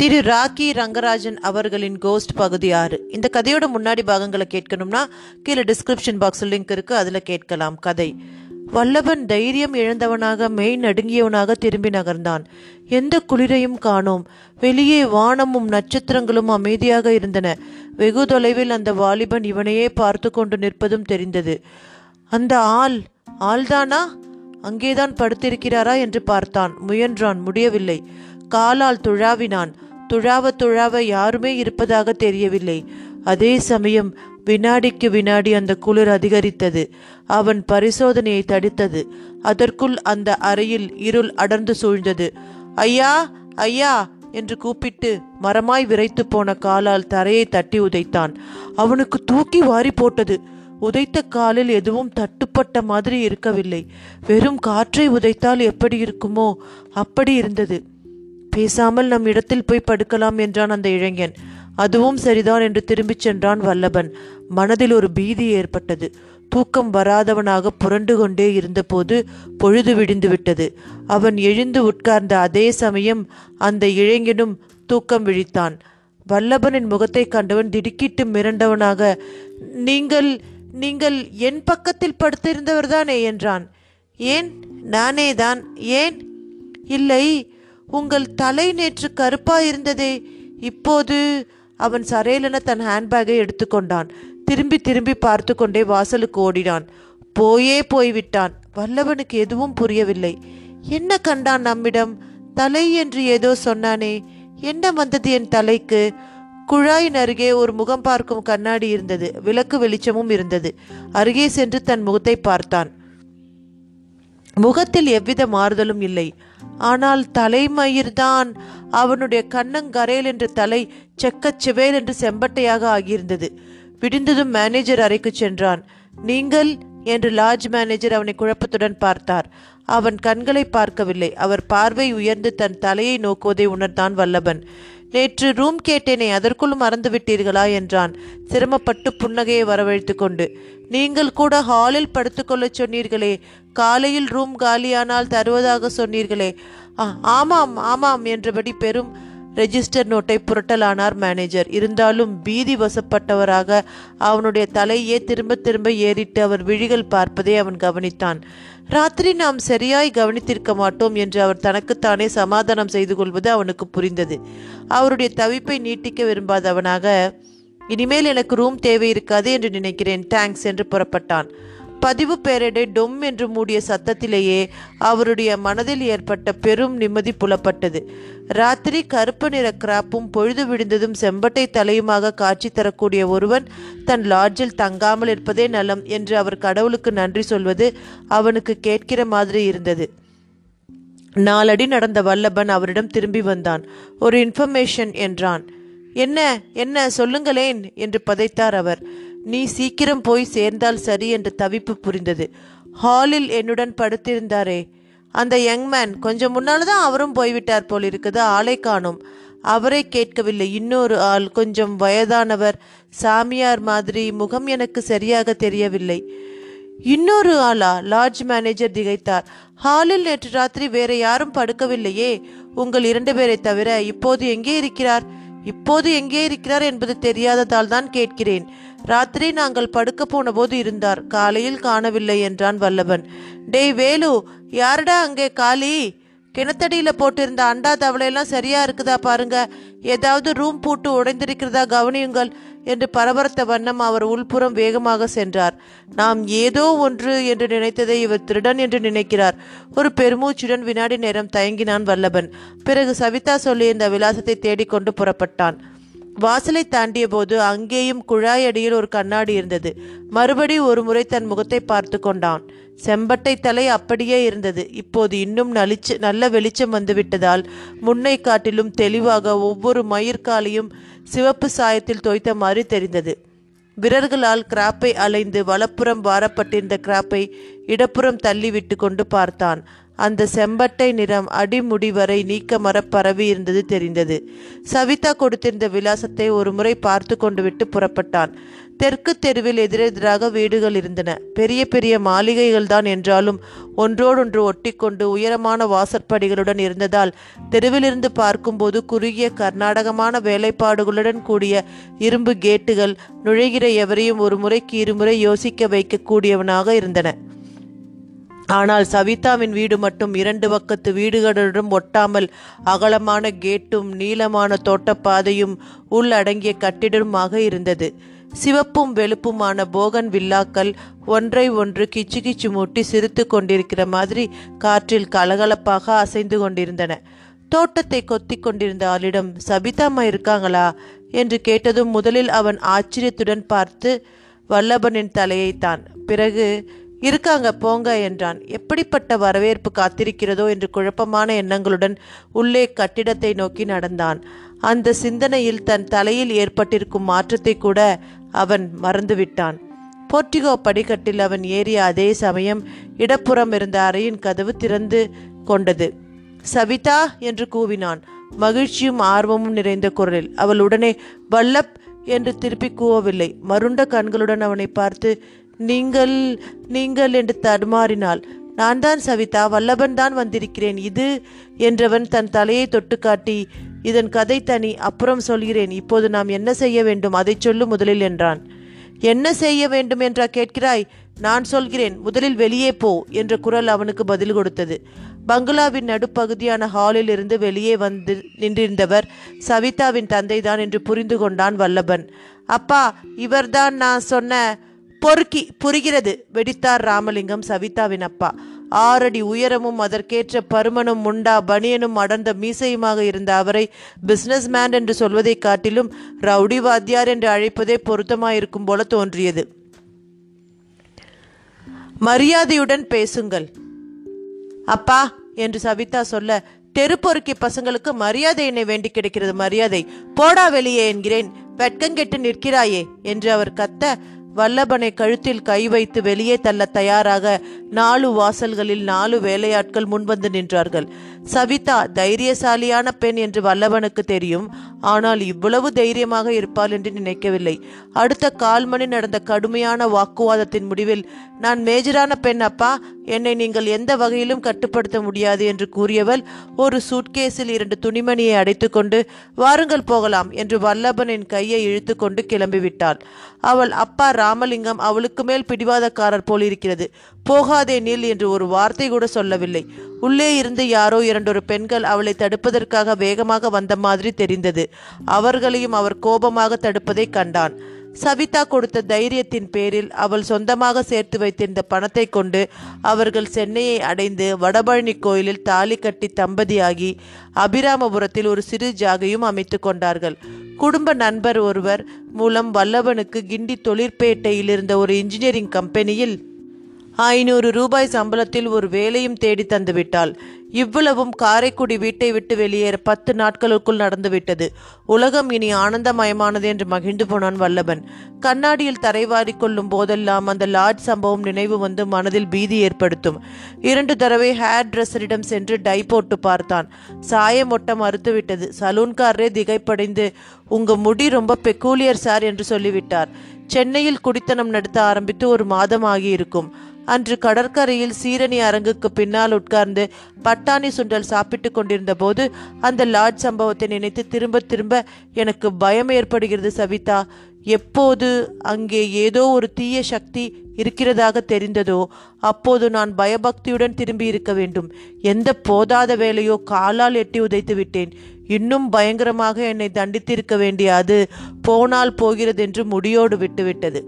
திரு ராக்கி ரங்கராஜன் அவர்களின் கோஸ்ட் பகுதி ஆறு. இந்த கதையோட முன்னாடி பாகங்களை கேட்கணும்னா கீழே டிஸ்கிரிப்ஷன் பாக்ஸ் லிங்க் இருக்கு அதில் கேட்கலாம் கதை. வல்லவன் தைரியம் இழந்தவனாக மெய் நடுங்கியவனாக திரும்பி நகர்ந்தான். எந்த குளிரையும் காணோம். வெளியே வானமும் நட்சத்திரங்களும் அமைதியாக இருந்தன. வெகு தொலைவில் அந்த வாலிபன் இவனையே பார்த்து கொண்டு நிற்பதும் தெரிந்தது. அந்த ஆள் ஆள்தானா? அங்கேதான் படுத்திருக்கிறாரா என்று பார்த்தான். முயன்றான் முடியவில்லை. காலால் துழாவினான். துழாவ துழாவ யாருமே இருப்பதாக தெரியவில்லை. அதே சமயம் வினாடிக்கு வினாடி அந்த குளிர் அதிகரித்தது. அவன் பரிசோதனையை தடுத்தது. அதற்குள் அந்த அறையில் இருள் அடர்ந்து சூழ்ந்தது. ஐயா ஐயா என்று கூப்பிட்டு மரமாய் விரைத்து போன காலால் தரையை தட்டி உதைத்தான். அவனுக்கு தூக்கி வாரி போட்டது. உதைத்த காலில் எதுவும் தட்டுப்பட்ட மாதிரி இருக்கவில்லை. வெறும் காற்றை உதைத்தால் எப்படி இருக்குமோ அப்படி இருந்தது. பேசாமல் நம் இடத்தில் போய் படுக்கலாம் என்றான் அந்த இளைஞன். அதுவும் சரிதான் என்று திரும்பிச் சென்றான் வல்லபன். மனதில் ஒரு பீதி ஏற்பட்டது. தூக்கம் வராதவனாக புரண்டு கொண்டே இருந்தபோது பொழுது விடிந்து விட்டது. அவன் எழுந்து உட்கார்ந்த அதே சமயம் அந்த இளைஞனும் தூக்கம் விழித்தான். வல்லபனின் முகத்தை கண்டவன் திடுக்கிட்டு மிரண்டவனாக நீங்கள் நீங்கள் என் பக்கத்தில் படுத்திருந்தவர்தானே? என்றான். ஏன்? நானே தான் ஏன்? இல்லை. உங்கள் தலை நேற்று கருப்பாயிருந்ததே. இப்போது அவன் சரையலென தன் ஹேண்ட்பேக்கை எடுத்துக்கொண்டான். திரும்பி திரும்பி பார்த்து கொண்டே வாசலுக்கு ஓடினான். போயே போய்விட்டான். வல்லவனுக்கு எதுவும் புரியவில்லை. என்ன கண்டான் நம்மிடம்? தலை என்று ஏதோ சொன்னானே. என்ன வந்தது என் தலைக்கு? குழாயின் அருகே ஒரு முகம் பார்க்கும் கண்ணாடி இருந்தது. விளக்கு வெளிச்சமும் இருந்தது. அருகே சென்று தன் முகத்தை பார்த்தான். முகத்தில் எவ்வித மாறுதலும் இல்லை. ஆனால் தலைமயிர்தான் அவனுடைய கண்ணங்கரையில் என்று தலை செக்கச் சிவேல் என்று செம்பட்டையாக ஆகியிருந்தது. விடிந்ததும் மேனேஜர் அறைக்கு சென்றான். நீங்கள்? என்று லாட்ஜ் மேனேஜர் அவனை குழப்பத்துடன் பார்த்தார். அவன் கண்களை பார்க்கவில்லை. அவர் பார்வை உயர்ந்து தன் தலையை நோக்குவதை உணர்ந்தான் வல்லபன். நேற்று ரூம் கேட்டேனே அதற்குள் மறந்து விட்டீர்களா என்றான். சிரமப்பட்டு புன்னகையை வரவழைத்து கொண்டு நீங்கள் கூட ஹாலில் படுத்துக்கொள்ளச் சொன்னீர்களே காலையில் ரூம் காலியானால் தருவதாக சொன்னீர்களே. ஆமாம் ஆமாம் என்றபடி பெரும் ரெஜிஸ்டர் நோட்டை புரட்டலானார் மேனேஜர் இருந்தாலும் பீதி வசப்பட்டவராக அவனுடைய தலையே திரும்ப திரும்ப ஏறிட்டு அவர் விழிகள் பார்ப்பதை அவன் கவனித்தான். ராத்திரி நாம் சரியாய் கவனித்திருக்க மாட்டோம் என்று அவர் தனக்குத்தானே சமாதானம் செய்து கொள்வது அவனுக்கு புரிந்தது. அவருடைய தவிப்பை நீட்டிக்க விரும்பாதவனாக இனிமேல் எனக்கு ரூம் தேவை இருக்காது என்று நினைக்கிறேன் தேங்க்ஸ் என்று புறப்பட்டான். பதிவு பேரடை டொம் என்று மூடிய சத்தத்திலேயே அவருடைய மனதில் ஏற்பட்ட பெரும் நிம்மதி புலப்பட்டது. ராத்திரி கருப்பு நிற கிராப்பும் பொழுது விடிந்ததும் செம்பட்டை தலையுமாக காட்சி தரக்கூடிய ஒருவன் தன் லாட்ஜில் தங்காமல் இருப்பதே நலம் என்று அவர் கடவுளுக்கு நன்றி சொல்வது அவனுக்கு கேட்கிற மாதிரி இருந்தது. நாலடி நடந்த வல்லபன் அவரிடம் திரும்பி வந்தான். ஒரு இன்ஃபர்மேஷன் என்றான். என்ன? என்ன? சொல்லுங்களேன் என்று பதைத்தார் அவர். நீ சீக்கிரம் போய் சேர்ந்தால் சரி என்று தவிப்பு புரிந்தது. ஹாலில் என்னுடன் படுத்திருந்தாரே. அந்த யங்மேன் கொஞ்சம் முன்னால் தான் அவரும் போய்விட்டார் போல் இருக்குது ஆளை காணும். அவரை கேட்கவில்லை இன்னொரு ஆள் கொஞ்சம் வயதானவர் சாமியார் மாதிரி முகம் எனக்கு சரியாக தெரியவில்லை. இன்னொரு ஆளா? லாட்ஜ் மேனேஜர் திகைத்தார். ஹாலில் நேற்று ராத்திரி வேற யாரும் படுக்கவில்லையே. உங்கள் இரண்டு பேரை தவிர இப்போது எங்கே இருக்கிறார்? இப்போது எங்கே இருக்கிறார் என்பது தெரியாததால் தான் கேட்கிறேன். ராத்திரி நாங்கள் படுக்க போன போது இருந்தார். காலையில் காணவில்லை என்றான் வல்லவன். டேய் வேலு யாருடா அங்கே காலி? கிணத்தடியில் போட்டிருந்த அண்டா தவளையெல்லாம் சரியா இருக்குதா பாருங்க. ஏதாவது ரூம் பூட்டு உடைந்திருக்கிறதா கவனியுங்கள். என்று பரபரத்த வண்ணம் அவர் உள்புறம் வேகமாக சென்றார். நாம் ஏதோ ஒன்று என்று நினைத்ததை இவர் திருடன் என்று நினைக்கிறார். ஒரு பெருமூச்சுடன் வினாடி நேரம் தயங்கினான் வல்லபன். பிறகு சவிதா சொல்லியிருந்த விலாசத்தை தேடிக்கொண்டு புறப்பட்டான். வாசலை தாண்டிய போது அங்கேயும் குழாயடியில் ஒரு கண்ணாடி இருந்தது. மறுபடி ஒரு முறை தன் முகத்தை பார்த்து கொண்டான். செம்பட்டை தலை அப்படியே இருந்தது. இப்போது இன்னும் நலிச்சு நல்ல வெளிச்சம் வந்துவிட்டதால் முன்னை காட்டிலும் தெளிவாக ஒவ்வொரு மயிர்காலையும் சிவப்பு சாயத்தில் தோய்த்த மாதிரி தெரிந்தது. விரல்களால் கிராப்பை அலைந்து வலப்புறம் வாரப்பட்டிருந்த கிராப்பை இடப்புறம் தள்ளி விட்டு கொண்டு பார்த்தான். அந்த செம்பட்டை நிறம் அடிமுடி வரை நீக்கமர பரவி இருந்தது தெரிந்தது. சவிதா கொடுத்திருந்த விலாசத்தை ஒரு முறை பார்த்து கொண்டு விட்டு புறப்பட்டான். தெற்கு தெருவில் எதிரெதிராக வீடுகள் இருந்தன. பெரிய பெரிய மாளிகைகள் தான் என்றாலும் ஒன்றோடொன்று ஒட்டிக்கொண்டு உயரமான வாசற்படிகளுடன் இருந்ததால் தெருவிலிருந்து பார்க்கும்போது குறுகிய கர்நாடகமான வேலைப்பாடுகளுடன் கூடிய இரும்பு கேட்டுகள் நுழைகிற எவரையும் ஒரு முறைக்கு இருமுறை யோசிக்க வைக்கக்கூடியவனாக இருந்தன. ஆனால் சவிதாவின் வீடு மட்டும் இரண்டு பக்கத்து வீடுகளுடன் ஒட்டாமல் அகலமான கேட்டும் நீளமான தோட்டப்பாதையும் உள்ளடங்கிய கட்டிடமாக இருந்தது. சிவப்பும் வெளுப்புமான போகன் வில்லாக்கள் ஒன்றை ஒன்று கிச்சு கிச்சு மூட்டி சிரித்து கொண்டிருக்கிற மாதிரி காற்றில் கலகலப்பாக அசைந்து கொண்டிருந்தன. தோட்டத்தை கொத்தி கொண்டிருந்த ஆளிடம் சபிதாம்மா இருக்காங்களா? என்று கேட்டதும் முதலில் அவன் ஆச்சரியத்துடன் பார்த்து வல்லபனின் தலையைத்தான். பிறகு இருக்காங்க போங்க என்றான். எப்படிப்பட்ட வரவேற்பு காத்திருக்கிறதோ என்று குழப்பமான எண்ணங்களுடன் உள்ளே கட்டிடத்தை நோக்கி நடந்தான். அந்த சிந்தனையில் தன் தலையில் ஏற்பட்டிருக்கும் மாற்றத்தை கூட அவன் மறந்துவிட்டான். போர்ட்டிகோ படிக்கட்டில் அவன் ஏறிய அதே சமயம் இடப்புறம் இருந்த அறையின் கதவு திறந்து கொண்டது. சவிதா என்று கூவினான். மகிழ்ச்சியும் ஆர்வமும் நிறைந்த குரலில். அவள் உடனே வல்லப் என்று திருப்பி கூவவில்லை. மருண்ட கண்களுடன் அவனை பார்த்து நீங்கள் நீங்கள் என்று தடுமாறினாள். நான் தான் சவிதா வல்லபன் தான் வந்திருக்கிறேன் இது என்றவன் தன் தலையை தொட்டு காட்டி இதன் கதை தனி அப்புறம் சொல்கிறேன் இப்போது நாம் என்ன செய்ய வேண்டும் அதை சொல்லு முதலில் என்றான். என்ன செய்ய வேண்டும் என்றா கேட்கிறாய்? நான் சொல்கிறேன் முதலில் வெளியே போ என்ற குரல் அவனுக்கு பதில் கொடுத்தது. பங்களாவின் நடுப்பகுதியான ஹாலில் இருந்து வெளியே வந்து நின்றிருந்தவர் சவிதாவின் தந்தைதான் என்று புரிந்து கொண்டான் வல்லபன். அப்பா இவர்தான் நான் சொன்ன பொறுக்கி புரிகிறது. வெடித்தார் ராமலிங்கம் சவிதாவின் அப்பா. ஆறடி உயரமும் அதற்கேற்ற பருமனும் முண்டா பனியனும் அடர்ந்த மீசையுமாக இருந்த அவரை பிசினஸ் மேன் என்று சொல்வதை காட்டிலும் ரவுடி வாத்தியார் என்று அழைப்பதே பொருத்தமாயிருக்கும் போல தோன்றியது. மரியாதையுடன் பேசுங்கள். அப்பா என்று சவிதா சொல்ல தெருப்பொறுக்கி பசங்களுக்கு மரியாதை என்னை வேண்டி கிடைக்கிறது மரியாதை. போடா வெளியே என்கிறேன். வெட்கங்கெட்டு நிற்கிறாயே என்று அவர் கத்த வல்லபனை கழுத்தில் கை வைத்து வெளியே தள்ள தயாராக நாலு வாசல்களில் நாலு வேலையாட்கள் முன்வந்து நின்றார்கள். சவிதா தைரியசாலியான பெண் என்று வல்லவனுக்கு தெரியும். ஆனால் இவ்வளவு தைரியமாக இருப்பாள் என்று நினைக்கவில்லை. அடுத்த கால் மணி நடந்த கடுமையான வாக்குவாதத்தின் முடிவில் நான் மேஜரான பெண் அப்பா என்னை நீங்கள் எந்த வகையிலும் கட்டுப்படுத்த முடியாது என்று கூறியவள் ஒரு சூட்கேஸில் இரண்டு துணிமணியை அடைத்துக்கொண்டு வாருங்கள் போகலாம் என்று வல்லபனின் கையை இழுத்துக்கொண்டு கிளம்பிவிட்டாள். அவள் அப்பா ராமலிங்கம் அவளுக்கு மேல் பிடிவாதக்காரர் போல் இருக்கிறது போகாதே நில் என்று ஒரு வார்த்தை கூட சொல்லவில்லை. உள்ளே இருந்து யாரோ இரண்டொரு பெண்கள் அவளை தடுப்பதற்காக வேகமாக வந்த மாதிரி தெரிந்தது. அவர்களையும் அவர் கோபமாக தடுப்பதை கண்டான். சவிதா கொடுத்த தைரியத்தின் பேரில் அவள் சொந்தமாக சேர்த்து வைத்திருந்த பணத்தை கொண்டு அவர்கள் சென்னையை அடைந்து வடபழனி கோயிலில் தாலி கட்டி தம்பதியாகி அபிராமபுரத்தில் ஒரு சிறு ஜாகையும் அமைத்து கொண்டார்கள். குடும்ப நண்பர் ஒருவர் மூலம் வல்லவனுக்கு கிண்டி தொழிற்பேட்டையில் இருந்த ஒரு இன்ஜினியரிங் கம்பெனியில் ஐநூறு ரூபாய் சம்பளத்தில் ஒரு வேலையும் தேடி தந்துவிட்டாள். இவ்வளவும் காரைக்குடி வீட்டை விட்டு வெளியேற பத்து நாட்களுக்குள் நடந்துவிட்டது. உலகம் இனி ஆனந்தமயமானது என்று மகிழ்ந்து போனான் வல்லபன். கண்ணாடியில் தரைவாரி கொள்ளும் போதெல்லாம் அந்த லார்ஜ் சம்பவம் நினைவு வந்து மனதில் பீதி ஏற்படுத்தும். இரண்டு தடவை ஹேர் ட்ரெஸ்ஸரிடம் சென்று டை போட்டு பார்த்தான். சாயம் ஒட்ட மறுத்துவிட்டது. சலூன்காரரே திகைப்படைந்து உங்க முடி ரொம்ப பெக்கூலியர் சார் என்று சொல்லிவிட்டார். சென்னையில் குடித்தனம் நடத்த ஆரம்பித்து ஒரு மாதம் ஆகியிருக்கும். அன்று கடற்கரையில் சீரணி அரங்குக்கு பின்னால் உட்கார்ந்து பட்டாணி சுண்டல் சாப்பிட்டு கொண்டிருந்த போது அந்த லாட் சம்பவத்தை நினைத்து திரும்ப திரும்ப எனக்கு பயம் ஏற்படுகிறது சவிதா. எப்போது அங்கே ஏதோ ஒரு தீய சக்தி இருக்கிறதாக தெரிந்ததோ அப்போது நான் பயபக்தியுடன் திரும்பி இருக்க வேண்டும். எந்த போதாத வேலையோ காலால் எட்டி உதைத்து விட்டேன். இன்னும் பயங்கரமாக என்னை தண்டித்திருக்க வேண்டிய அது. போனால் போகிறதென்று முடியோடு விட்டுவிட்டது.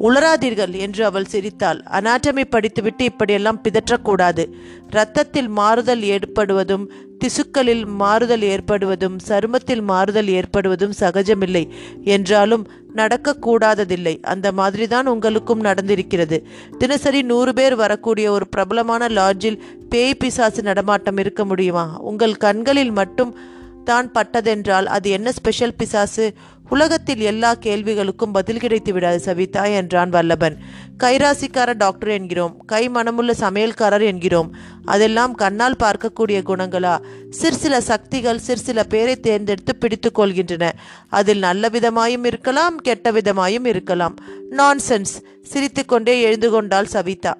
உளராதீர்கள் என்று அவள் சிரித்தாள். அனாட்டமி படித்துவிட்டு இப்படியெல்லாம் பிதற்றக்கூடாது. இரத்தத்தில் மாறுதல் ஏற்படுவதும் திசுக்களில் மாறுதல் ஏற்படுவதும் சருமத்தில் மாறுதல் ஏற்படுவதும் சகஜமில்லை. என்றாலும் நடக்கக்கூடாததில்லை. அந்த மாதிரி தான் உங்களுக்கும் நடந்திருக்கிறது. தினசரி நூறு பேர் வரக்கூடிய ஒரு பிரபலமான லாட்ஜில் பேய் பிசாசு நடமாட்டம் இருக்க முடியுமா? உங்கள் கண்களில் மட்டும் தான் பட்டதென்றால் அது என்ன ஸ்பெஷல் பிசாசு? உலகத்தில் எல்லா கேள்விகளுக்கும் பதில் கிடைத்து விடாது சவிதா என்றான் வல்லபன். கைராசிக்கார டாக்டர் என்கிறோம். கை மனமுள்ள சமையல்காரர் என்கிறோம். அதெல்லாம் கண்ணால் பார்க்கக்கூடிய குணங்களா? சிற்சில சக்திகள் சிற்சில பேரை தேர்ந்தெடுத்து பிடித்து கொள்கின்றன. அதில் நல்ல விதமாயும் இருக்கலாம் கெட்ட விதமாயும் இருக்கலாம். நான்சென்ஸ் சிரித்துக்கொண்டே எழுந்து கொண்டாள் சவிதா.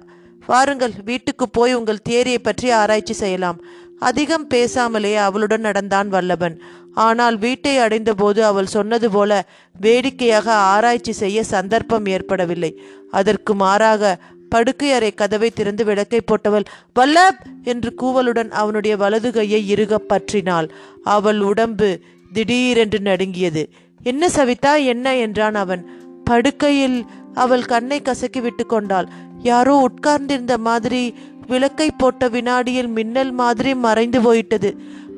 வாருங்கள் வீட்டுக்கு போய் உங்கள் தியரியை பற்றி ஆராய்ச்சி செய்யலாம். அதிகம் பேசாமலே அவளுடன் நடந்தான் வல்லபன். ஆனால் வீட்டை அடைந்தபோது அவள் சொன்னது போல வேடிக்கையாக ஆராய்ச்சி செய்ய சந்தர்ப்பம் ஏற்படவில்லை. அதற்கு மாறாக படுக்கை அறை கதவை திறந்து விளக்கை போட்டவள் வல்லப்! என்று கூவலுடன் அவனுடைய வலது கையை இறுக பற்றினாள். அவள் உடம்பு திடீரென்று நடுங்கியது. என்ன சவிதா என்ன? என்றான் அவன். படுக்கையில் அவள் கண்ணை கசக்கி விட்டு கொண்டாள். யாரோ உட்கார்ந்திருந்த மாதிரி விளக்கை போட்ட வினாடியில் மின்னல் மாதிரி மறைந்து போயிட்டது.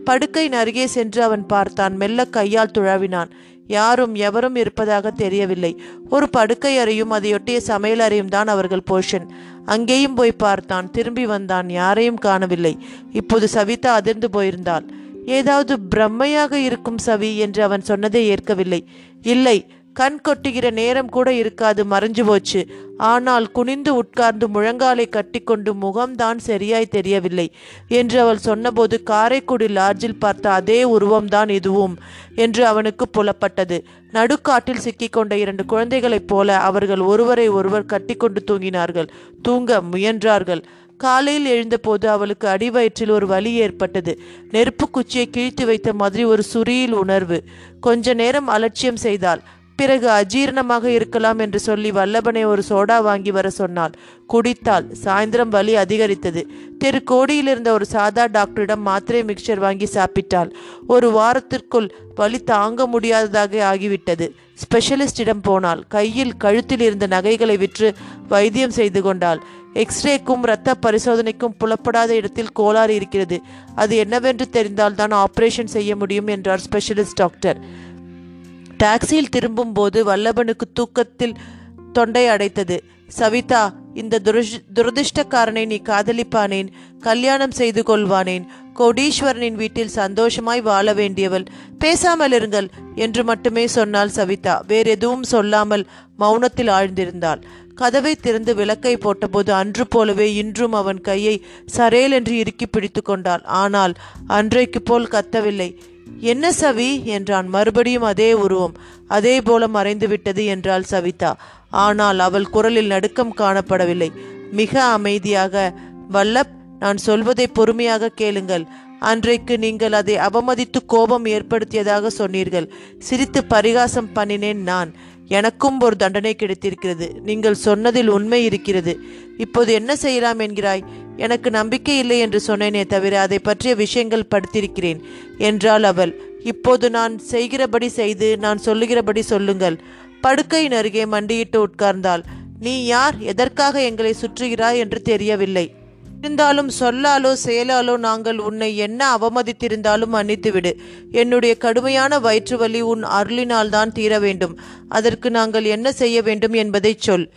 படுக்கையின் அருகே சென்று அவன் பார்த்தான். மெல்ல கையால் துழாவினான். யாரும் எவரும் இருப்பதாக தெரியவில்லை. ஒரு படுக்கை அறையும் அதையொட்டிய சமையல் அறையும் தான் அவர்கள் போர்ஷன் அங்கேயும் போய் பார்த்தான். திரும்பி வந்தான். யாரையும் காணவில்லை. இப்போது சவிதா அதிர்ந்து போயிருந்தாள். ஏதாவது பிரம்மையாக இருக்கும் சவி என்று அவன் சொன்னதை ஏற்கவில்லை. இல்லை கண் கொட்டுகிற நேரம் கூட இருக்காது மறைஞ்சு போச்சு. ஆனால் குனிந்து உட்கார்ந்து முழங்காலை கட்டிக்கொண்டு முகம்தான் சரியாய் தெரியவில்லை என்று அவள் சொன்னபோது காரைக்குடி லாட்ஜில் பார்த்த அதே உருவம்தான் இதுவும் என்று அவனுக்கு புலப்பட்டது. நடுக்காட்டில் சிக்கிக்கொண்ட இரண்டு குழந்தைகளைப் போல அவர்கள் ஒருவரை ஒருவர் கட்டிக்கொண்டு தூங்கினார்கள். தூங்க முயன்றார்கள். காலையில் எழுந்தபோது அவளுக்கு அடிவயிற்றில் ஒரு வலி ஏற்பட்டது. நெருப்பு குச்சியை கிழித்து வைத்த மாதிரி ஒரு சுரியில் உணர்வு. கொஞ்ச நேரம் அலட்சியம் செய்தாள். பிறகு அஜீரணமாக இருக்கலாம் என்று சொல்லி வல்லபனை ஒரு சோடா வாங்கி வர சொன்னாள். குடித்தாள். சாயந்தரம் வலி அதிகரித்தது. தெரு கோடியில் இருந்த ஒரு சாதா டாக்டரிடம் மாத்திரை மிக்சர் வாங்கி சாப்பிட்டாள். ஒரு வாரத்திற்குள் வலி தாங்க முடியாததாக ஆகிவிட்டது. ஸ்பெஷலிஸ்டிடம் போனாள். கையில் கழுத்தில் இருந்த நகைகளை விற்று வைத்தியம் செய்து கொண்டாள். எக்ஸ்ரேக்கும் இரத்த பரிசோதனைக்கும் புலப்படாத இடத்தில் கோளாறு இருக்கிறது. அது என்னவென்று தெரிந்தால் தான் ஆபரேஷன் செய்ய முடியும் என்றார் ஸ்பெஷலிஸ்ட் டாக்டர் டாக்ஸியில் திரும்பும் போது வல்லபனுக்கு தூக்கத்தில் தொண்டை அடைத்தது. சவிதா இந்த துருஷ் துரதிர்ஷ்டக்காரனை நீ காதலிப்பானேன் கல்யாணம் செய்து கொள்வானேன். கோடீஸ்வரனின் வீட்டில் சந்தோஷமாய் வாழ வேண்டியவள். பேசாமல் இருங்கள் என்று மட்டுமே சொன்னாள் சவிதா. வேற எதுவும் சொல்லாமல் மௌனத்தில் ஆழ்ந்திருந்தாள். கதவை திறந்து விளக்கை போட்டபோது அன்று போலவே இன்றும் அவன் கையை சரேல் என்று இறுக்கி பிடித்து கொண்டாள். ஆனால் அன்றைக்கு போல் கத்தவில்லை. என்ன சவி? என்றான். மறுபடியும் அதே உருவம். அதே போல மறைந்து விட்டது என்றாள் சவிதா. ஆனால் அவள் குரலில் நடுக்கம் காணப்படவில்லை. மிக அமைதியாக வல்லப் நான் சொல்வதை பொறுமையாக கேளுங்கள். அன்றைக்கு நீங்கள் அதை அவமதித்து கோபம் ஏற்படுத்தியதாக சொன்னீர்கள். சிரித்து பரிகாசம் பண்ணினேன் நான். எனக்கும் ஒரு தண்டனை கிடைத்திருக்கிறது. நீங்கள் சொன்னதில் உண்மை இருக்கிறது. இப்போது என்ன செய்யலாம் என்கிறாய்? எனக்கு நம்பிக்கை இல்லை என்று சொன்னேனே தவிர அதை பற்றிய விஷயங்கள் படித்திருக்கிறேன். என்றாள் அவள். இப்போது நான் செய்கிறபடி செய்து நான் சொல்லுகிறபடி சொல்லுங்கள். படுக்கையின் அருகே மண்டியிட்டு உட்கார்ந்தாள். நீ யார்? எதற்காக எங்களை சுற்றுகிறாய் என்று தெரியவில்லை. இருந்தாலும் சொல்லாலோ செயலாலோ நாங்கள் உன்னை என்ன அவமதித்திருந்தாலும் மன்னித்துவிடு. என்னுடைய கடுமையான வயிற்று வலி உன் அருளினால் தான் தீர வேண்டும் அதற்கு நாங்கள் என்ன செய்ய வேண்டும் என்பதை சொல்.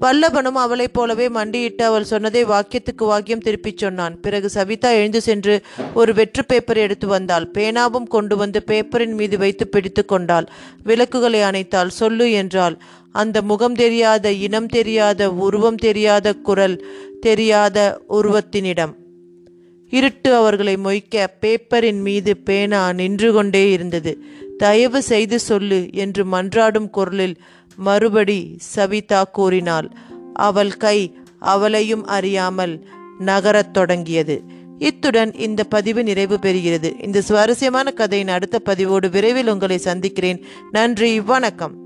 வல்லபனும் அவளைப் போலவே மண்டியிட்டு அவள் சொன்னதை வாக்கியத்துக்கு வாக்கியம் திருப்பிச் சொன்னான். பிறகு சவிதா எழுந்து சென்று ஒரு வெற்று பேப்பர் எடுத்து வந்தாள். பேனாவும் கொண்டு வந்து பேப்பரின் மீது வைத்து பிடித்து கொண்டாள். விளக்குகளை அணைத்தாள். சொல்லு என்றாள். அந்த முகம் தெரியாத இனம் தெரியாத உருவம் தெரியாத குரல் தெரியாத உருவத்தினிடம். இருட்டு அவர்களை மொய்க்க பேப்பரின் மீது பேனா நின்று கொண்டே இருந்தது. தயவு செய்து சொல்லு என்று மன்றாடும் குரலில் மறுபடி சவிதா கூறினாள் அவள் கை அவளையும் அறியாமல் நகரத் தொடங்கியது. இத்துடன் இந்த பதிவு நிறைவு பெறுகிறது. இந்த சுவாரஸ்யமான கதையின் அடுத்த பதிவோடு விரைவில் உங்களை சந்திக்கிறேன். நன்றி வணக்கம்.